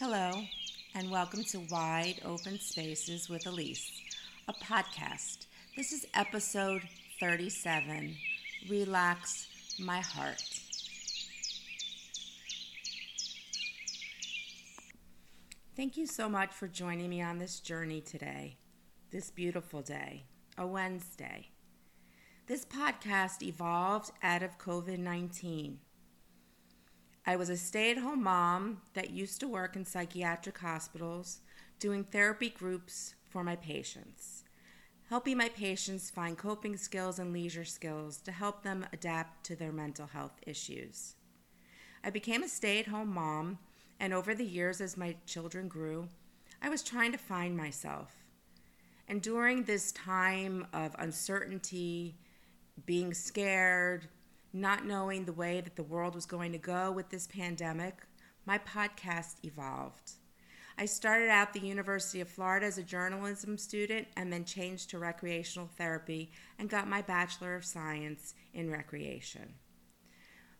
Hello, and welcome to Wide Open Spaces with Ilise, a podcast. This is episode 37 Relax My Heart. Thank you so much for joining me on this journey today, this beautiful day, a Wednesday. This podcast evolved out of COVID 19. I was a stay at home mom that used to work in psychiatric hospitals doing therapy groups for my patients, helping my patients find coping skills and leisure skills to help them adapt to their mental health issues. I became a stay at home mom, and over the years, as my children grew, I was trying to find myself. And during this time of uncertainty, being scared, not knowing the way that the world was going to go with this pandemic, my podcast evolved. I started out the University of Florida as a journalism student and then changed to recreational therapy and got my Bachelor of Science in Recreation.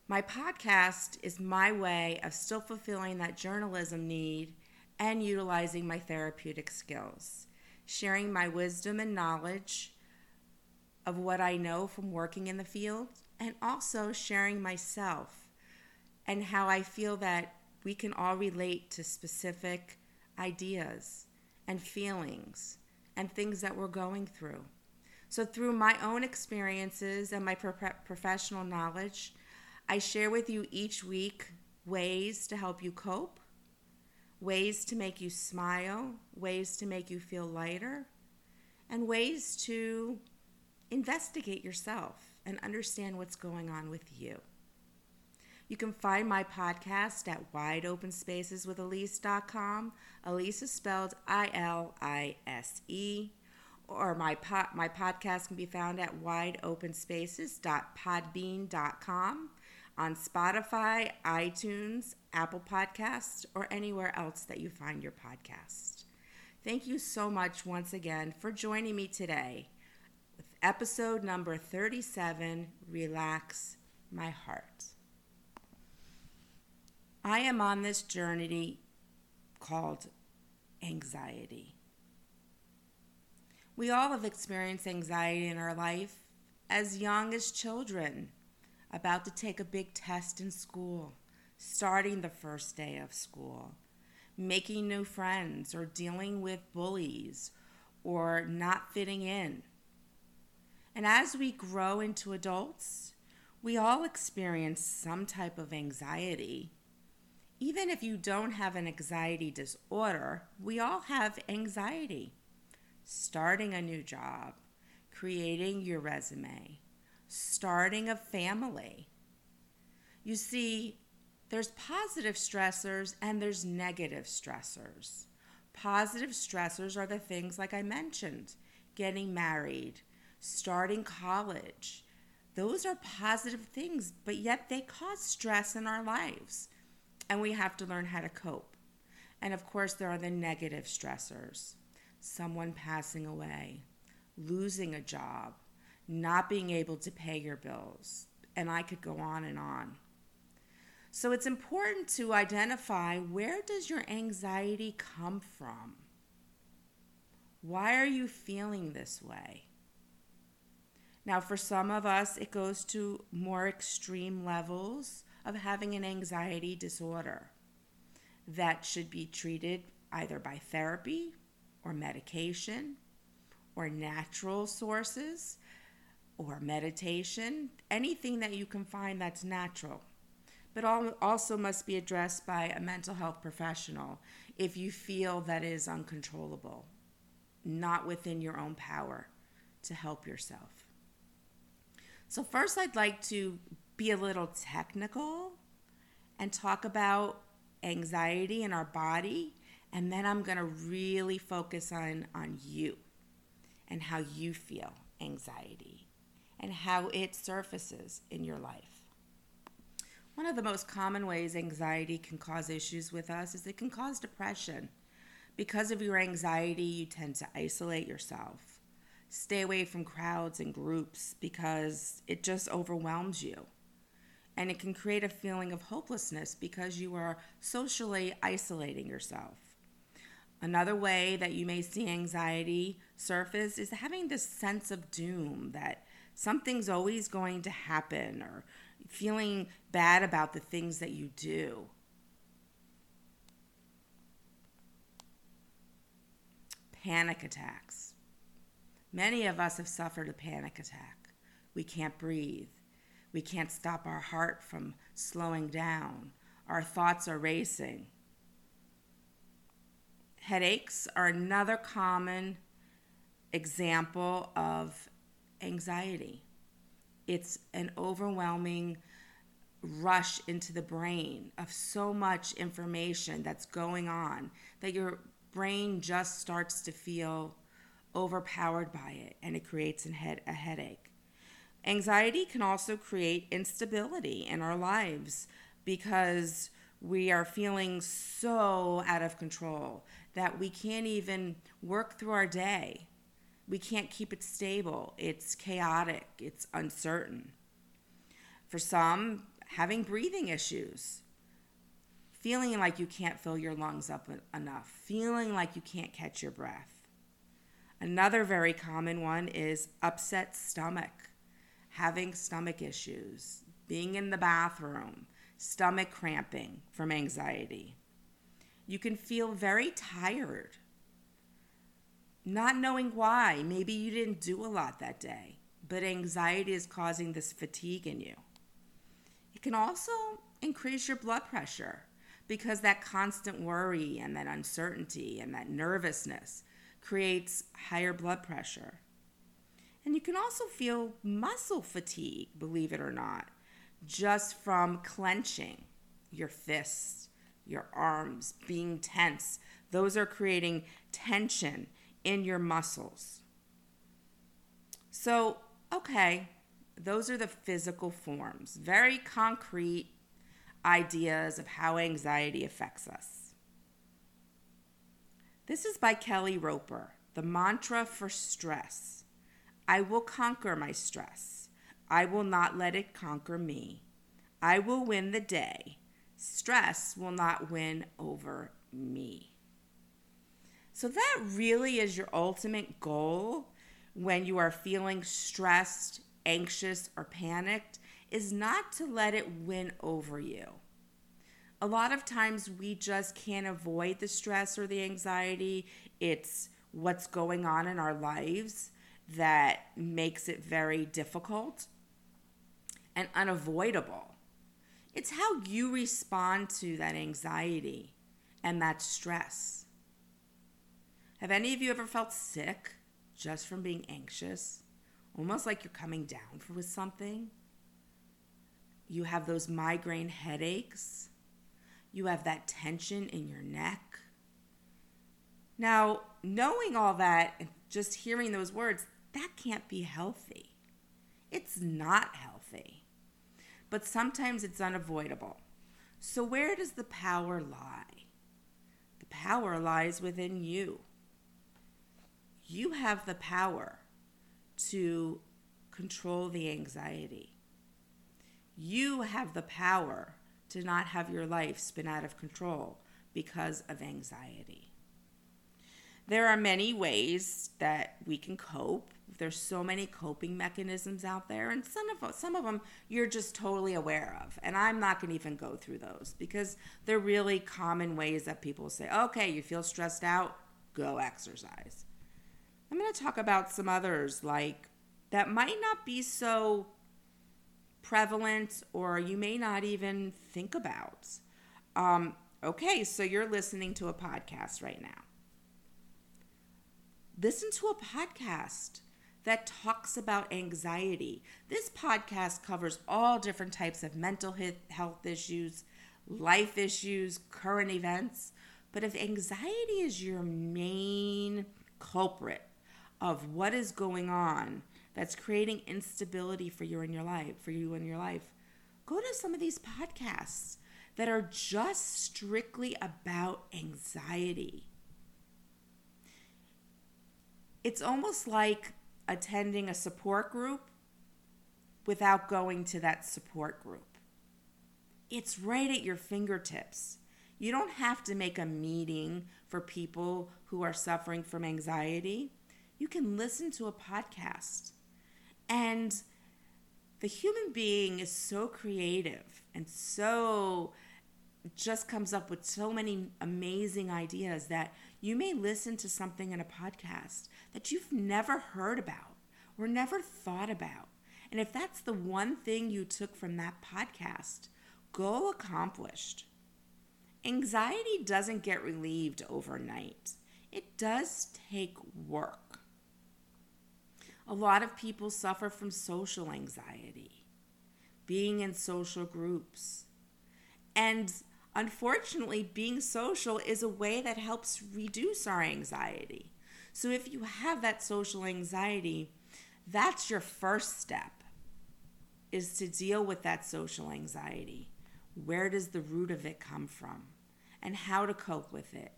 My podcast is my way of still fulfilling that journalism need and utilizing my therapeutic skills, sharing my wisdom and knowledge of what I know from working in the field and also sharing myself and how I feel that we can all relate to specific ideas and feelings and things that we're going through. So, through my own experiences and my pro- professional knowledge, I share with you each week ways to help you cope, ways to make you smile, ways to make you feel lighter, and ways to investigate yourself and understand what's going on with you. You can find my podcast at wideopenspaceswithilise.com. Ilise is spelled I L I S E. Or my, po- my podcast can be found at wideopenspaces.podbean.com on Spotify, iTunes, Apple Podcasts, or anywhere else that you find your podcast. Thank you so much once again for joining me today episode number 37 Relax My Heart. I am on this journey called anxiety. We all have experienced anxiety in our life as young as children, about to take a big test in school, starting the first day of school, making new friends, or dealing with bullies, or not fitting in and as we grow into adults, we all experience some type of anxiety. Even if you don't have an anxiety disorder, we all have anxiety. Starting a new job, creating your resume, starting a family. You see, there's positive stressors and there's negative stressors. Positive stressors are the things like I mentioned getting married, starting college. Those are positive things, but yet they cause stress in our lives. And we have to learn how to cope. And of course, there are the negative stressors someone passing away, losing a job, not being able to pay your bills. And I could go on and on. So it's important to identify where does your anxiety come from? Why are you feeling this way? Now, for some of us, it goes to more extreme levels of having an anxiety disorder that should be treated either by therapy or medication or natural sources or meditation, anything that you can find that's natural. But also must be addressed by a mental health professional if you feel that is uncontrollable, not within your own power to help yourself. So, first, I'd like to be a little technical and talk about anxiety in our body. And then I'm going to really focus on, on you and how you feel anxiety and how it surfaces in your life. One of the most common ways anxiety can cause issues with us is it can cause depression. Because of your anxiety, you tend to isolate yourself stay away from crowds and groups because it just overwhelms you. and it can create a feeling of hopelessness because you are socially isolating yourself. Another way that you may see anxiety surface is having this sense of doom that something's always going to happen or feeling bad about the things that you do. Panic attacks. Many of us have suffered a panic attack. We can't breathe. We can't stop our heart from slowing down. Our thoughts are racing. Headaches are another common example of anxiety. It's an overwhelming rush into the brain of so much information that's going on that your brain just starts to feel overpowered by it and it creates a, head, a headache. Anxiety can also create instability in our lives because we are feeling so out of control that we can't even work through our day. We can't keep it stable. It's chaotic, it's uncertain. For some, having breathing issues, feeling like you can't fill your lungs up enough, feeling like you can't catch your breath. Another very common one is upset stomach, having stomach issues, being in the bathroom, stomach cramping from anxiety. You can feel very tired, not knowing why. Maybe you didn't do a lot that day, but anxiety is causing this fatigue in you. It can also increase your blood pressure because that constant worry and that uncertainty and that nervousness creates higher blood pressure. And you can also feel muscle fatigue, believe it or not, just from clenching your fists, your arms, being tense. Those are creating tension in your muscles. So, okay, those are the physical forms, very concrete ideas of how anxiety affects us. This is by Kelly Roper, the mantra for stress. I will conquer my stress. I will not let it conquer me. I will win the day. Stress will not win over me. So, that really is your ultimate goal when you are feeling stressed, anxious, or panicked is not to let it win over you. A lot of times we just can't avoid the stress or the anxiety. It's what's going on in our lives that makes it very difficult and unavoidable. It's how you respond to that anxiety and that stress. Have any of you ever felt sick just from being anxious? Almost like you're coming down with something? You have those migraine headaches. You have that tension in your neck. Now, knowing all that and just hearing those words, that can't be healthy. It's not healthy. But sometimes it's unavoidable. So, where does the power lie? The power lies within you. You have the power to control the anxiety. You have the power to not have your life spin out of control because of anxiety. There are many ways that we can cope. There's so many coping mechanisms out there, and some of some of them you're just totally aware of. And I'm not going to even go through those because they're really common ways that people say, "Okay, you feel stressed out, go exercise." I'm going to talk about some others like that might not be so prevalent or you may not even think about. Um, okay, so you're listening to a podcast right now. Listen to a podcast that talks about anxiety. This podcast covers all different types of mental health issues, life issues, current events. But if anxiety is your main culprit of what is going on, that's creating instability for you in your life, for you in your life, go to some of these podcasts that are just strictly about anxiety. It's almost like attending a support group without going to that support group. It's right at your fingertips. You don't have to make a meeting for people who are suffering from anxiety. You can listen to a podcast. And the human being is so creative and so just comes up with so many amazing ideas that you may listen to something in a podcast that you've never heard about or never thought about. And if that's the one thing you took from that podcast, go accomplished. Anxiety doesn't get relieved overnight, it does take work. A lot of people suffer from social anxiety, being in social groups. And unfortunately, being social is a way that helps reduce our anxiety. So if you have that social anxiety, that's your first step is to deal with that social anxiety. Where does the root of it come from? And how to cope with it?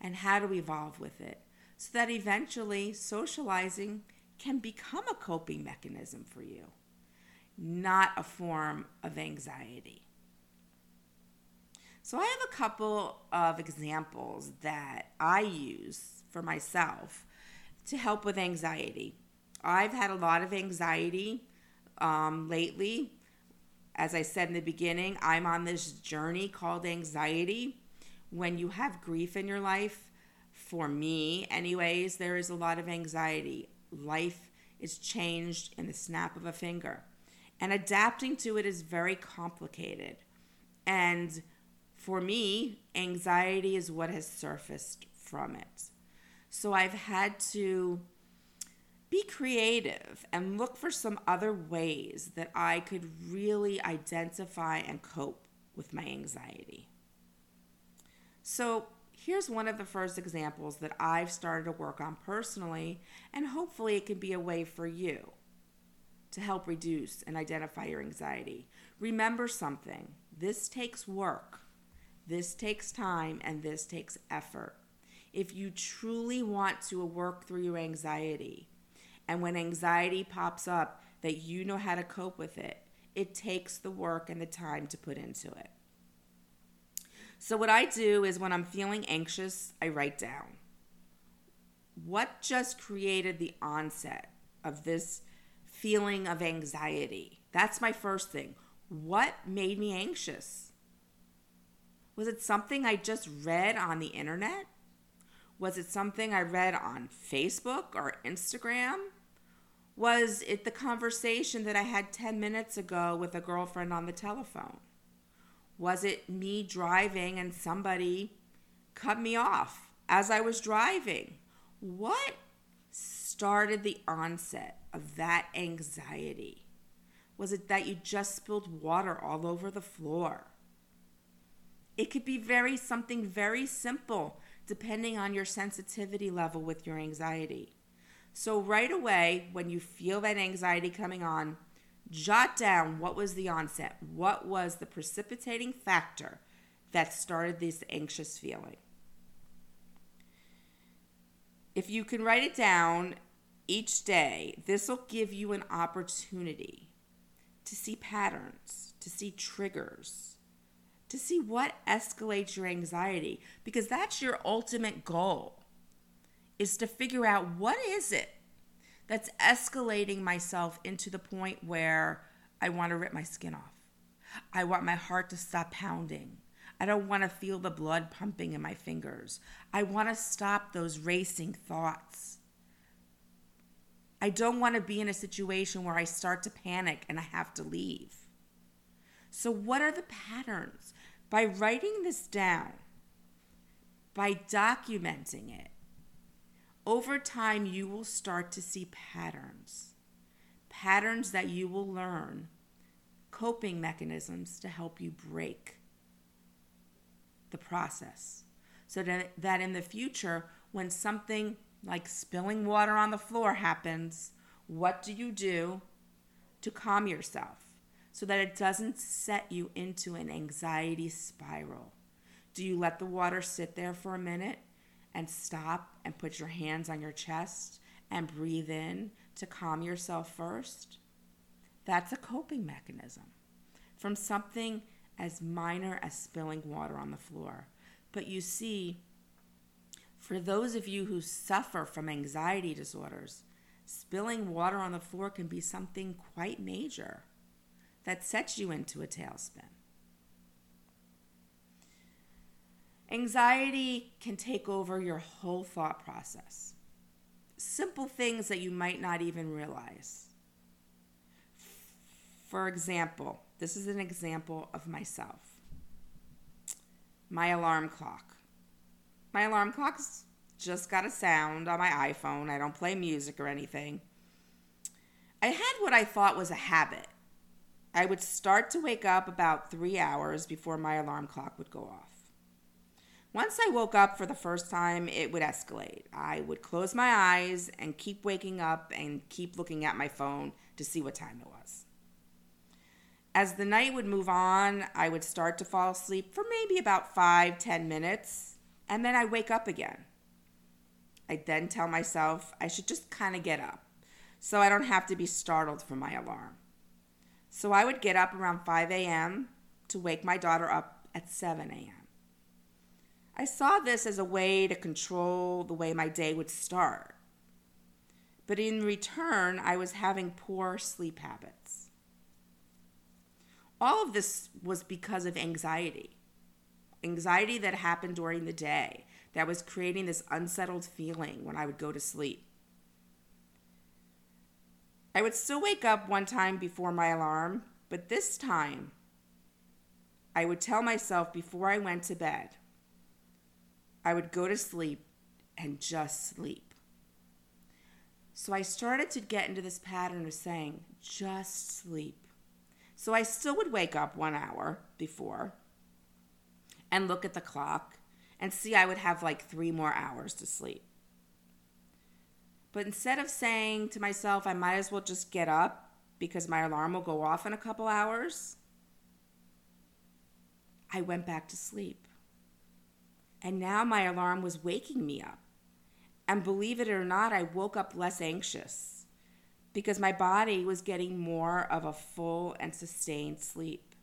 And how to evolve with it? So that eventually socializing can become a coping mechanism for you, not a form of anxiety. So, I have a couple of examples that I use for myself to help with anxiety. I've had a lot of anxiety um, lately. As I said in the beginning, I'm on this journey called anxiety. When you have grief in your life, for me, anyways, there is a lot of anxiety life is changed in the snap of a finger. And adapting to it is very complicated. And for me, anxiety is what has surfaced from it. So I've had to be creative and look for some other ways that I could really identify and cope with my anxiety. So Here's one of the first examples that I've started to work on personally, and hopefully it can be a way for you to help reduce and identify your anxiety. Remember something this takes work, this takes time, and this takes effort. If you truly want to work through your anxiety, and when anxiety pops up, that you know how to cope with it, it takes the work and the time to put into it. So, what I do is when I'm feeling anxious, I write down what just created the onset of this feeling of anxiety. That's my first thing. What made me anxious? Was it something I just read on the internet? Was it something I read on Facebook or Instagram? Was it the conversation that I had 10 minutes ago with a girlfriend on the telephone? Was it me driving and somebody cut me off as I was driving? What started the onset of that anxiety? Was it that you just spilled water all over the floor? It could be very something very simple depending on your sensitivity level with your anxiety. So right away when you feel that anxiety coming on, Jot down what was the onset, what was the precipitating factor that started this anxious feeling. If you can write it down each day, this will give you an opportunity to see patterns, to see triggers, to see what escalates your anxiety because that's your ultimate goal is to figure out what is it that's escalating myself into the point where I want to rip my skin off. I want my heart to stop pounding. I don't want to feel the blood pumping in my fingers. I want to stop those racing thoughts. I don't want to be in a situation where I start to panic and I have to leave. So, what are the patterns? By writing this down, by documenting it, over time, you will start to see patterns, patterns that you will learn, coping mechanisms to help you break the process. So that, that in the future, when something like spilling water on the floor happens, what do you do to calm yourself so that it doesn't set you into an anxiety spiral? Do you let the water sit there for a minute and stop and put your hands on your chest and breathe in to calm yourself first, that's a coping mechanism from something as minor as spilling water on the floor. But you see, for those of you who suffer from anxiety disorders, spilling water on the floor can be something quite major that sets you into a tailspin. Anxiety can take over your whole thought process. Simple things that you might not even realize. For example, this is an example of myself. My alarm clock. My alarm clock's just got a sound on my iPhone. I don't play music or anything. I had what I thought was a habit. I would start to wake up about three hours before my alarm clock would go off. Once I woke up for the first time, it would escalate. I would close my eyes and keep waking up and keep looking at my phone to see what time it was. As the night would move on, I would start to fall asleep for maybe about five, ten minutes, and then I'd wake up again. I'd then tell myself I should just kind of get up so I don't have to be startled from my alarm. So I would get up around 5 a.m. to wake my daughter up at 7 a.m. I saw this as a way to control the way my day would start. But in return, I was having poor sleep habits. All of this was because of anxiety. Anxiety that happened during the day that was creating this unsettled feeling when I would go to sleep. I would still wake up one time before my alarm, but this time I would tell myself before I went to bed I would go to sleep and just sleep. So I started to get into this pattern of saying, just sleep. So I still would wake up one hour before and look at the clock and see I would have like three more hours to sleep. But instead of saying to myself, I might as well just get up because my alarm will go off in a couple hours, I went back to sleep. And now my alarm was waking me up. And believe it or not, I woke up less anxious because my body was getting more of a full and sustained sleep.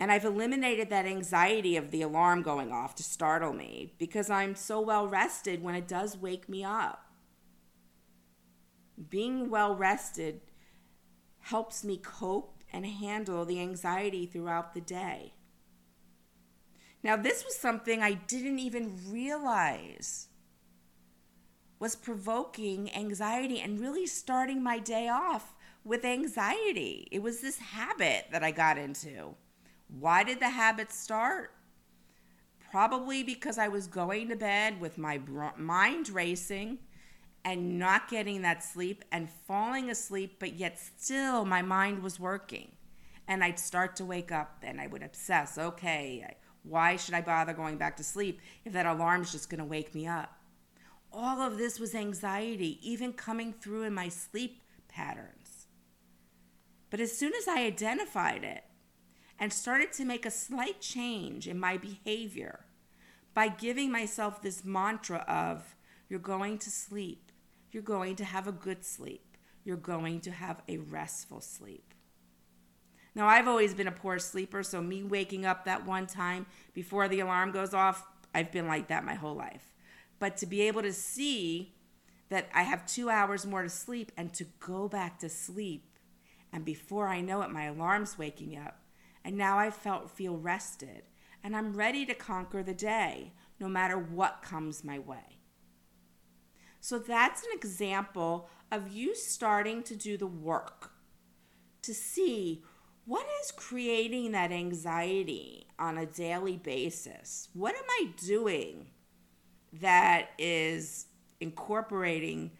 And I've eliminated that anxiety of the alarm going off to startle me because I'm so well rested when it does wake me up. Being well rested helps me cope and handle the anxiety throughout the day. Now, this was something I didn't even realize was provoking anxiety and really starting my day off with anxiety. It was this habit that I got into. Why did the habit start? Probably because I was going to bed with my mind racing and not getting that sleep and falling asleep, but yet still my mind was working. And I'd start to wake up and I would obsess okay, why should I bother going back to sleep if that alarm's just going to wake me up? All of this was anxiety, even coming through in my sleep patterns. But as soon as I identified it and started to make a slight change in my behavior by giving myself this mantra of, you're going to sleep, you're going to have a good sleep, you're going to have a restful sleep. Now, I've always been a poor sleeper, so me waking up that one time before the alarm goes off, I've been like that my whole life. But to be able to see that I have two hours more to sleep and to go back to sleep, and before I know it, my alarm's waking up, and now I felt feel rested, and I'm ready to conquer the day, no matter what comes my way. So that's an example of you starting to do the work to see what is creating that anxiety on a daily basis? What am I doing that is incorporating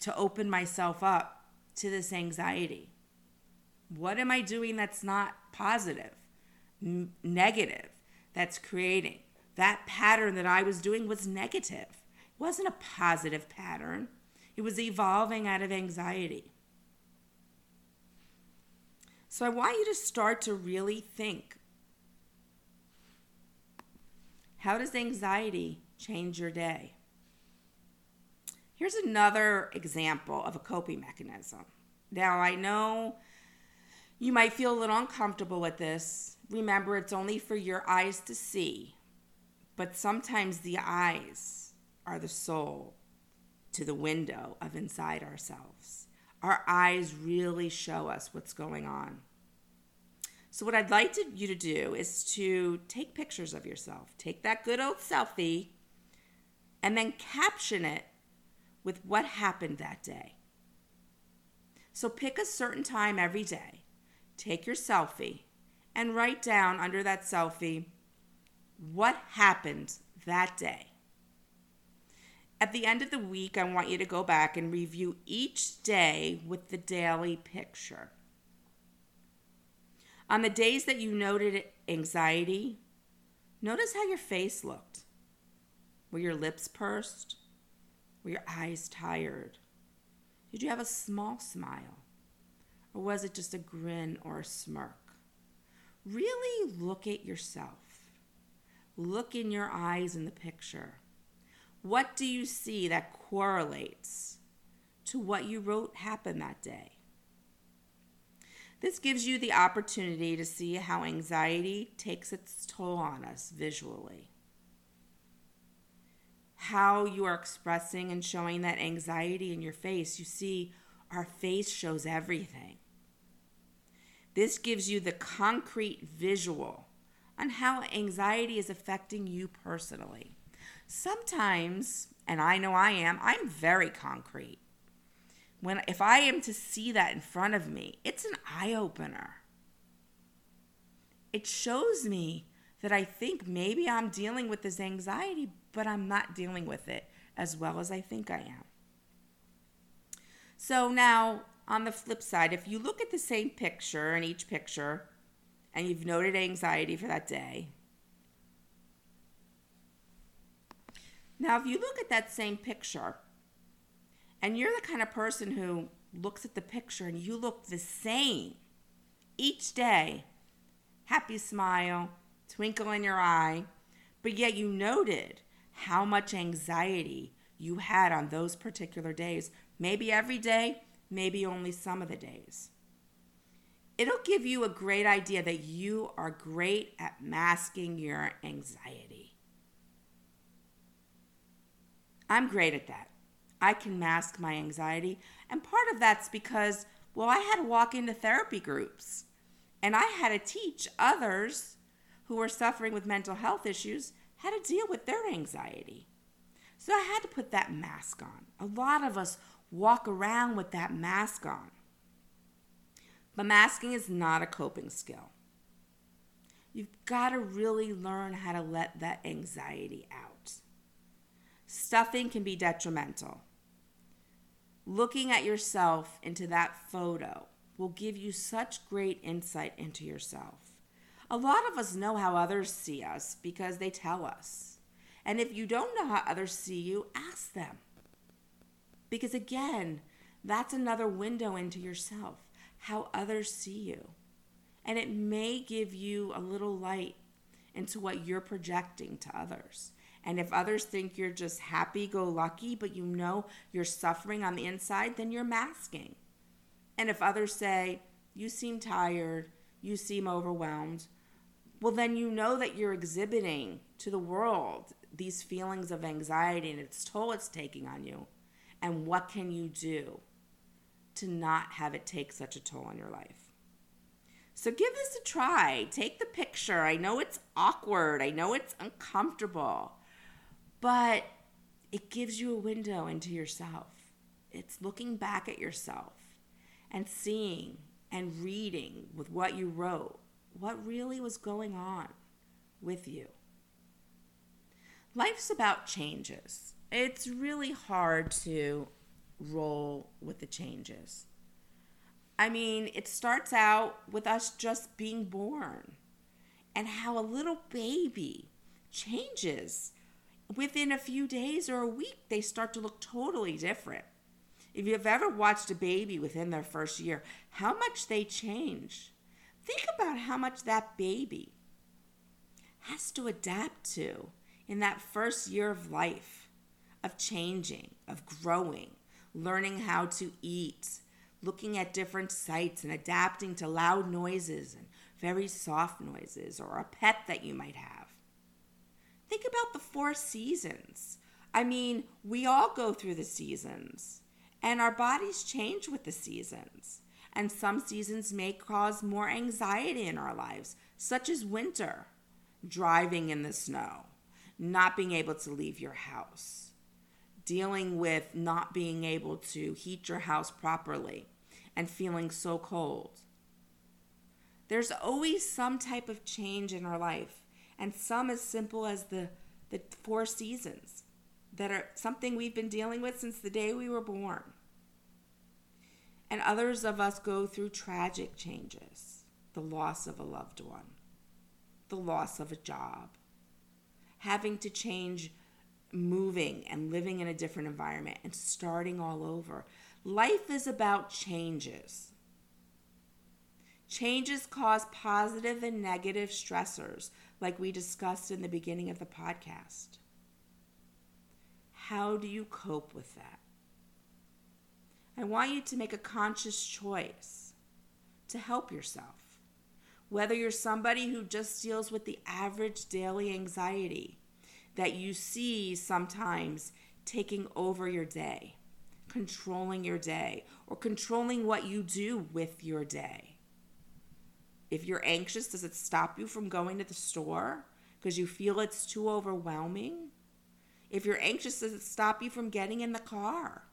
to open myself up to this anxiety? What am I doing that's not positive, n- negative, that's creating? That pattern that I was doing was negative. It wasn't a positive pattern. It was evolving out of anxiety. So I want you to start to really think how does anxiety change your day? Here's another example of a coping mechanism. Now, I know You might feel a little uncomfortable with this. Remember, it's only for your eyes to see, but sometimes the eyes are the soul to the window of inside ourselves. Our eyes really show us what's going on. So, what I'd like to, you to do is to take pictures of yourself. Take that good old selfie and then caption it with what happened that day. So, pick a certain time every day, take your selfie, and write down under that selfie what happened that day. At the end of the week, I want you to go back and review each day with the daily picture. On the days that you noted anxiety, notice how your face looked. Were your lips pursed? Were your eyes tired? Did you have a small smile? Or was it just a grin or a smirk? Really look at yourself. Look in your eyes in the picture. What do you see that correlates to what you wrote happened that day? This gives you the opportunity to see how anxiety takes its toll on us visually. How you are expressing and showing that anxiety in your face. You see, our face shows everything. This gives you the concrete visual on how anxiety is affecting you personally. Sometimes, and I know I am, I'm very concrete when if I am to see that in front of me, it's an eye opener. It shows me that I think maybe I'm dealing with this anxiety, but I'm not dealing with it as well as I think I am. So now, on the flip side, if you look at the same picture in each picture and you've noted anxiety for that day, now if you look at that same picture and you're the kind of person who looks at the picture and you look the same each day happy smile, twinkle in your eye, but yet you noted how much anxiety you had on those particular days. Maybe every day, maybe only some of the days. It'll give you a great idea that you are great at masking your anxiety. I'm great at that. I can mask my anxiety. And part of that's because, well, I had to walk into therapy groups and I had to teach others who were suffering with mental health issues how to deal with their anxiety. So I had to put that mask on. A lot of us walk around with that mask on. But masking is not a coping skill. You've got to really learn how to let that anxiety out. Stuffing can be detrimental looking at yourself into that photo will give you such great insight into yourself. A lot of us know how others see us because they tell us. And if you don't know how others see you, ask them. Because again, that's another window into yourself, how others see you. And it may give you a little light into what you're projecting to others. And if others think you're just happy go lucky, but you know you're suffering on the inside, then you're masking. And if others say, you seem tired, you seem overwhelmed, well, then you know that you're exhibiting to the world these feelings of anxiety and its toll it's taking on you. And what can you do to not have it take such a toll on your life? So give this a try. Take the picture. I know it's awkward. I know it's uncomfortable but it gives you a window into yourself. It's looking back at yourself and seeing and reading with what you wrote what really was going on with you. Life's about changes. It's really hard to roll with the changes. I mean, it starts out with us just being born and how a little baby changes within a few days or a week, they start to look totally different. If you've ever watched a baby within their first year, how much they change. Think about how much that baby has to adapt to in that first year of life, of changing, of growing, learning how to eat, looking at different sights and adapting to loud noises and very soft noises or a pet that you might have. About the four seasons. I mean, we all go through the seasons, and our bodies change with the seasons. And some seasons may cause more anxiety in our lives, such as winter, driving in the snow, not being able to leave your house, dealing with not being able to heat your house properly and feeling so cold. There's always some type of change in our life and some as simple as the, the four seasons that are something we've been dealing with since the day we were born. And others of us go through tragic changes the loss of a loved one, the loss of a job, having to change moving and living in a different environment and starting all over. Life is about changes. Changes cause positive and negative stressors, like we discussed in the beginning of the podcast. How do you cope with that? I want you to make a conscious choice to help yourself. Whether you're somebody who just deals with the average daily anxiety that you see sometimes taking over your day, controlling your day, or controlling what you do with your day if you're anxious, does it stop you from going to the store because you feel it's too overwhelming? If you're anxious, does it stop you from getting in the car?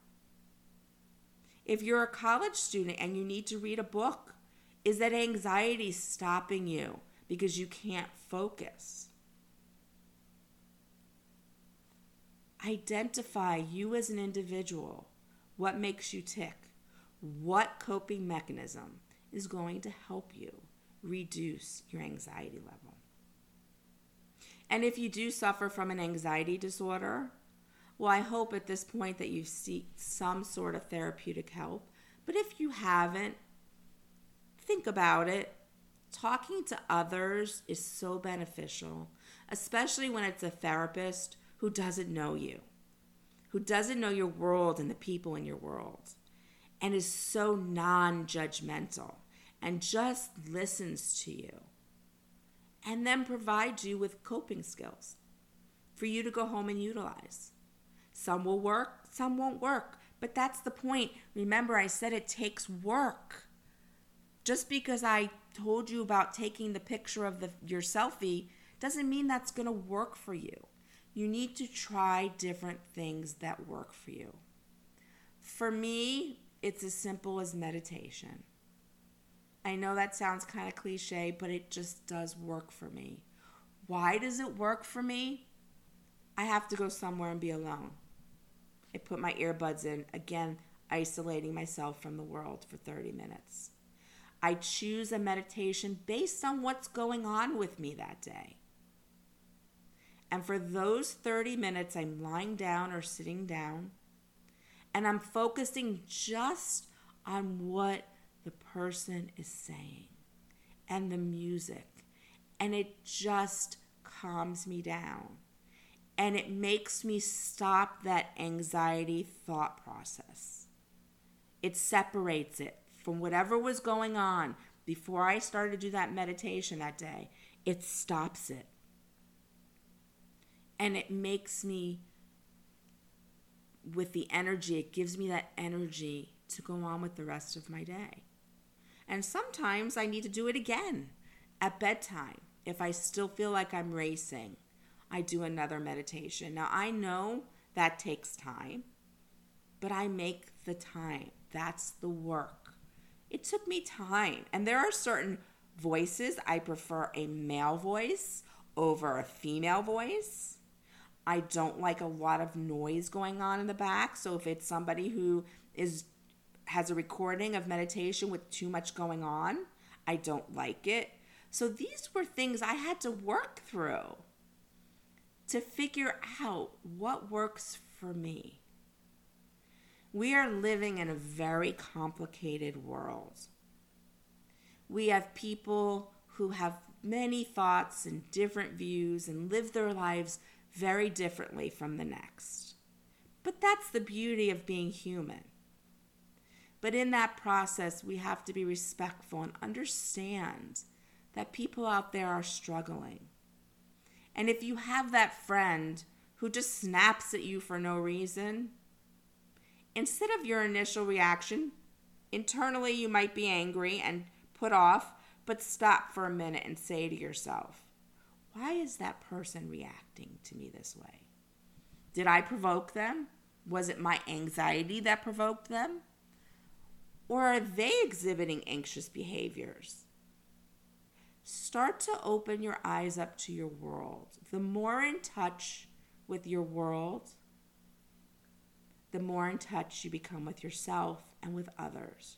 If you're a college student and you need to read a book, is that anxiety stopping you because you can't focus? Identify you as an individual. What makes you tick? What coping mechanism is going to help you? Reduce your anxiety level. And if you do suffer from an anxiety disorder, well, I hope at this point that you seek some sort of therapeutic help. But if you haven't, think about it. Talking to others is so beneficial, especially when it's a therapist who doesn't know you, who doesn't know your world and the people in your world, and is so non judgmental and just listens to you and then provides you with coping skills for you to go home and utilize. Some will work, some won't work, but that's the point. Remember, I said it takes work. Just because I told you about taking the picture of the, your selfie doesn't mean that's going to work for you. You need to try different things that work for you. For me, it's as simple as meditation. I know that sounds kind of cliche, but it just does work for me. Why does it work for me? I have to go somewhere and be alone. I put my earbuds in, again, isolating myself from the world for 30 minutes. I choose a meditation based on what's going on with me that day. And for those 30 minutes, I'm lying down or sitting down, and I'm focusing just on what the person is saying and the music. And it just calms me down. And it makes me stop that anxiety thought process. It separates it from whatever was going on before I started to do that meditation that day. It stops it. And it makes me, with the energy, it gives me that energy to go on with the rest of my day. And sometimes I need to do it again at bedtime. If I still feel like I'm racing, I do another meditation. Now, I know that takes time, but I make the time. That's the work. It took me time. And there are certain voices I prefer a male voice over a female voice. I don't like a lot of noise going on in the back. So if it's somebody who is has a recording of meditation with too much going on. I don't like it. So these were things I had to work through to figure out what works for me. We are living in a very complicated world. We have people who have many thoughts and different views and live their lives very differently from the next. But that's the beauty of being human. But in that process, we have to be respectful and understand that people out there are struggling. And if you have that friend who just snaps at you for no reason, instead of your initial reaction, internally you might be angry and put off, but stop for a minute and say to yourself, why is that person reacting to me this way? Did I provoke them? Was it my anxiety that provoked them? Or are they exhibiting anxious behaviors? Start to open your eyes up to your world. The more in touch with your world, the more in touch you become with yourself and with others.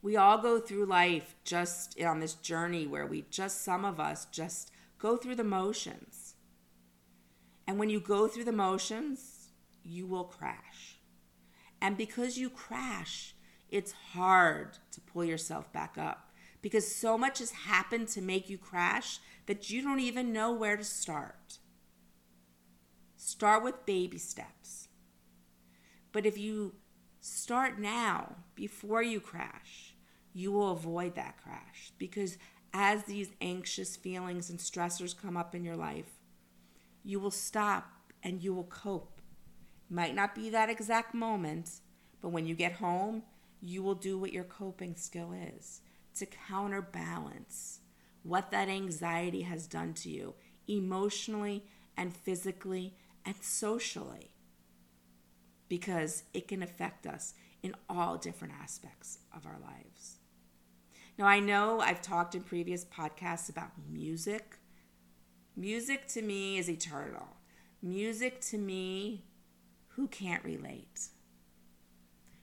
We all go through life just on this journey where we just, some of us, just go through the motions. And when you go through the motions, you will crash. And because you crash, it's hard to pull yourself back up because so much has happened to make you crash that you don't even know where to start. Start with baby steps. But if you start now before you crash, you will avoid that crash because as these anxious feelings and stressors come up in your life, you will stop and you will cope. Might not be that exact moment, but when you get home, you will do what your coping skill is to counterbalance what that anxiety has done to you emotionally and physically and socially because it can affect us in all different aspects of our lives. Now, I know I've talked in previous podcasts about music. Music to me is eternal. Music to me, who can't relate?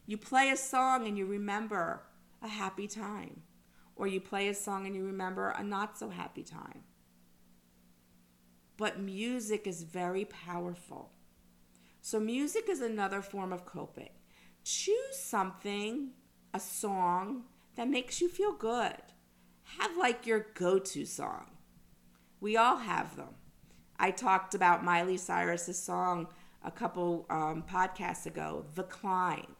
You play a song and you remember a happy time, or you play a song and you remember a not so happy time. But music is very powerful. So, music is another form of coping. Choose something, a song, that makes you feel good. Have like your go to song. We all have them. I talked about Miley Cyrus's song a couple um, podcasts ago, The Climb.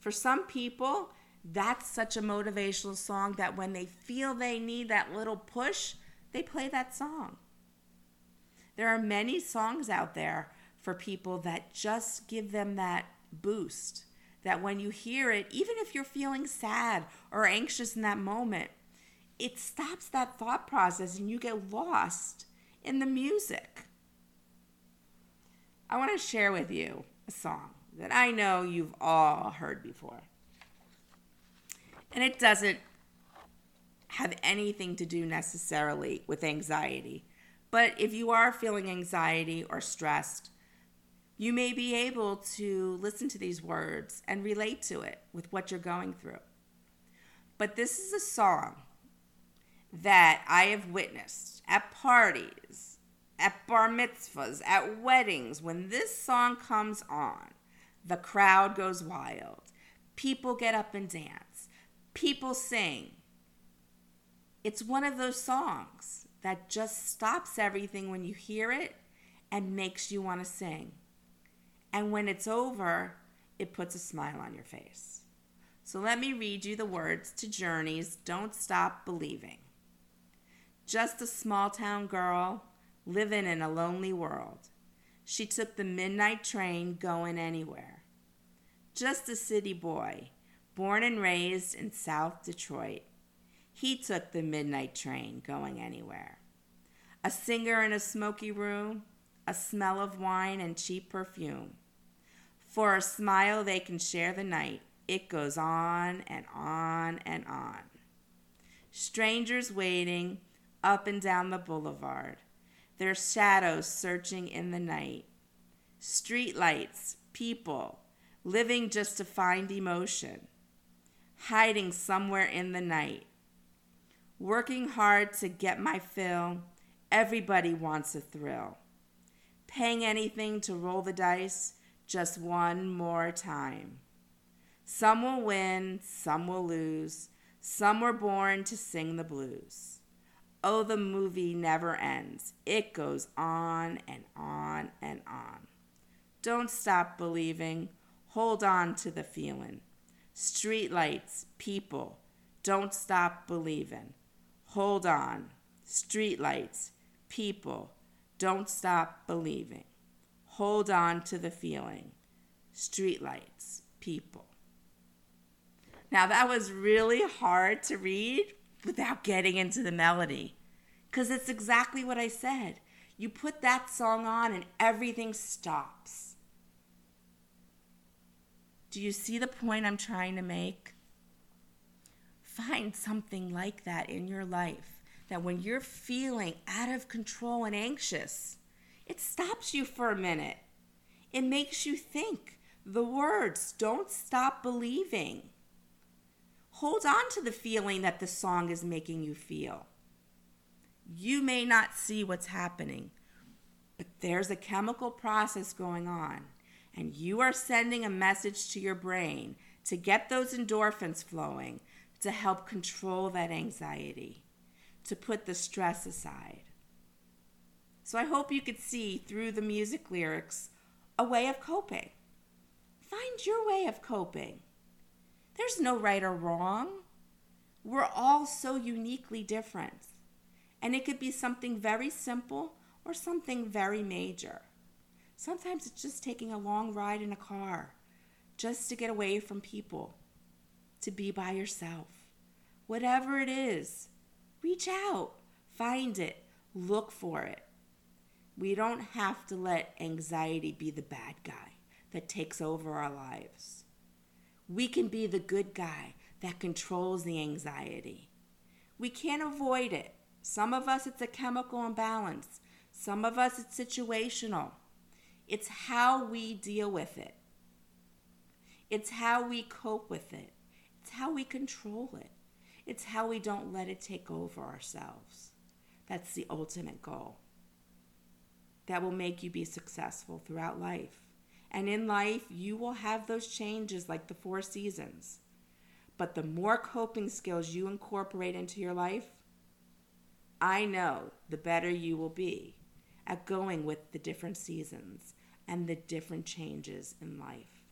For some people, that's such a motivational song that when they feel they need that little push, they play that song. There are many songs out there for people that just give them that boost. That when you hear it, even if you're feeling sad or anxious in that moment, it stops that thought process and you get lost in the music. I want to share with you a song that I know you've all heard before. And it doesn't have anything to do necessarily with anxiety. But if you are feeling anxiety or stressed, you may be able to listen to these words and relate to it with what you're going through. But this is a song that I have witnessed at parties, at bar mitzvahs, at weddings. When this song comes on, the crowd goes wild. People get up and dance. People sing. It's one of those songs that just stops everything when you hear it and makes you want to sing. And when it's over, it puts a smile on your face. So let me read you the words to Journey's Don't Stop Believing. Just a small town girl living in a lonely world. She took the midnight train going anywhere. Just a city boy, born and raised in South Detroit. He took the midnight train going anywhere. A singer in a smoky room, a smell of wine and cheap perfume. For a smile, they can share the night. It goes on and on and on. Strangers waiting up and down the boulevard their shadows searching in the night. Streetlights, people, living just to find emotion, hiding somewhere in the night. Working hard to get my fill, everybody wants a thrill. Paying anything to roll the dice just one more time. Some will win, some will lose, some were born to sing the blues. Oh, the movie never ends. It goes on and on and on. Don't stop believing. Hold on to the feeling. Streetlights, people, don't stop believing. Hold on. Streetlights, people, don't stop believing. Hold on to the feeling. Streetlights, people. Now, that was really hard to read without getting into the melody because it's exactly what I said. You put that song on and everything stops. Do you see the point I'm trying to make? Find something like that in your life that when you're feeling out of control and anxious, it stops you for a minute. It makes you think. The words, don't stop believing. Hold on to the feeling that the song is making you feel. You may not see what's happening, but there's a chemical process going on, and you are sending a message to your brain to get those endorphins flowing to help control that anxiety, to put the stress aside. So I hope you could see through the music lyrics a way of coping. Find your way of coping. There's no right or wrong. We're all so uniquely different. And it could be something very simple or something very major. Sometimes it's just taking a long ride in a car just to get away from people, to be by yourself. Whatever it is, reach out, find it, look for it. We don't have to let anxiety be the bad guy that takes over our lives. We can be the good guy that controls the anxiety. We can't avoid it. Some of us, it's a chemical imbalance. Some of us, it's situational. It's how we deal with it, it's how we cope with it, it's how we control it, it's how we don't let it take over ourselves. That's the ultimate goal that will make you be successful throughout life. And in life, you will have those changes like the four seasons. But the more coping skills you incorporate into your life, I know the better you will be at going with the different seasons and the different changes in life.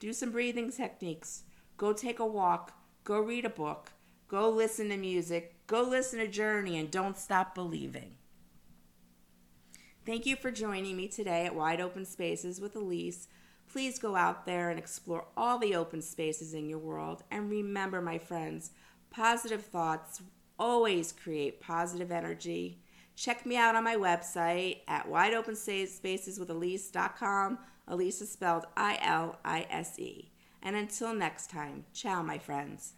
Do some breathing techniques. Go take a walk. Go read a book. Go listen to music. Go listen to Journey and don't stop believing. Thank you for joining me today at Wide Open Spaces with Ilise. Please go out there and explore all the open spaces in your world. And remember, my friends, positive thoughts always create positive energy. Check me out on my website at wideopenspaceswithilise.com. Ilise is spelled I L I S E. And until next time, ciao, my friends.